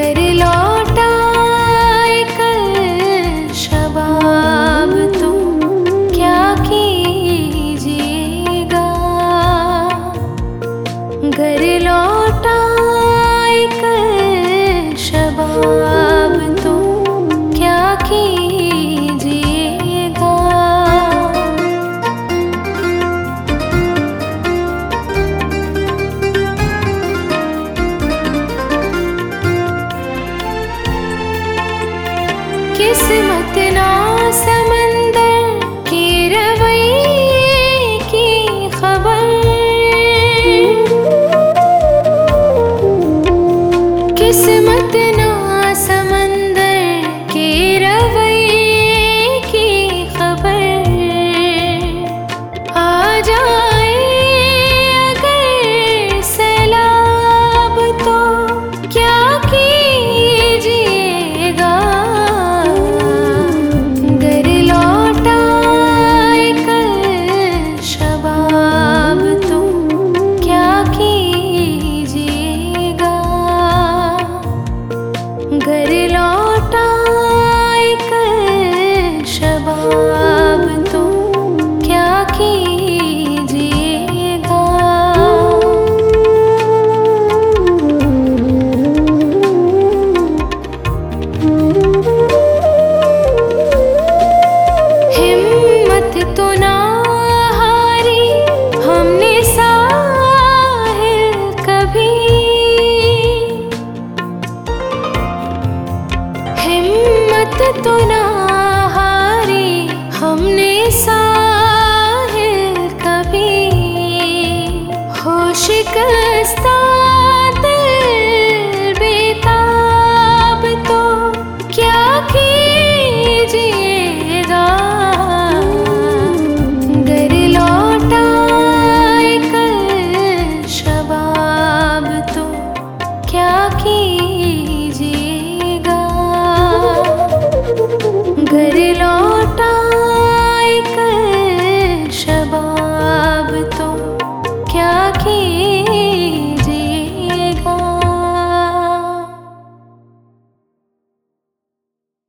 کر لو قسمت نا ہمت تو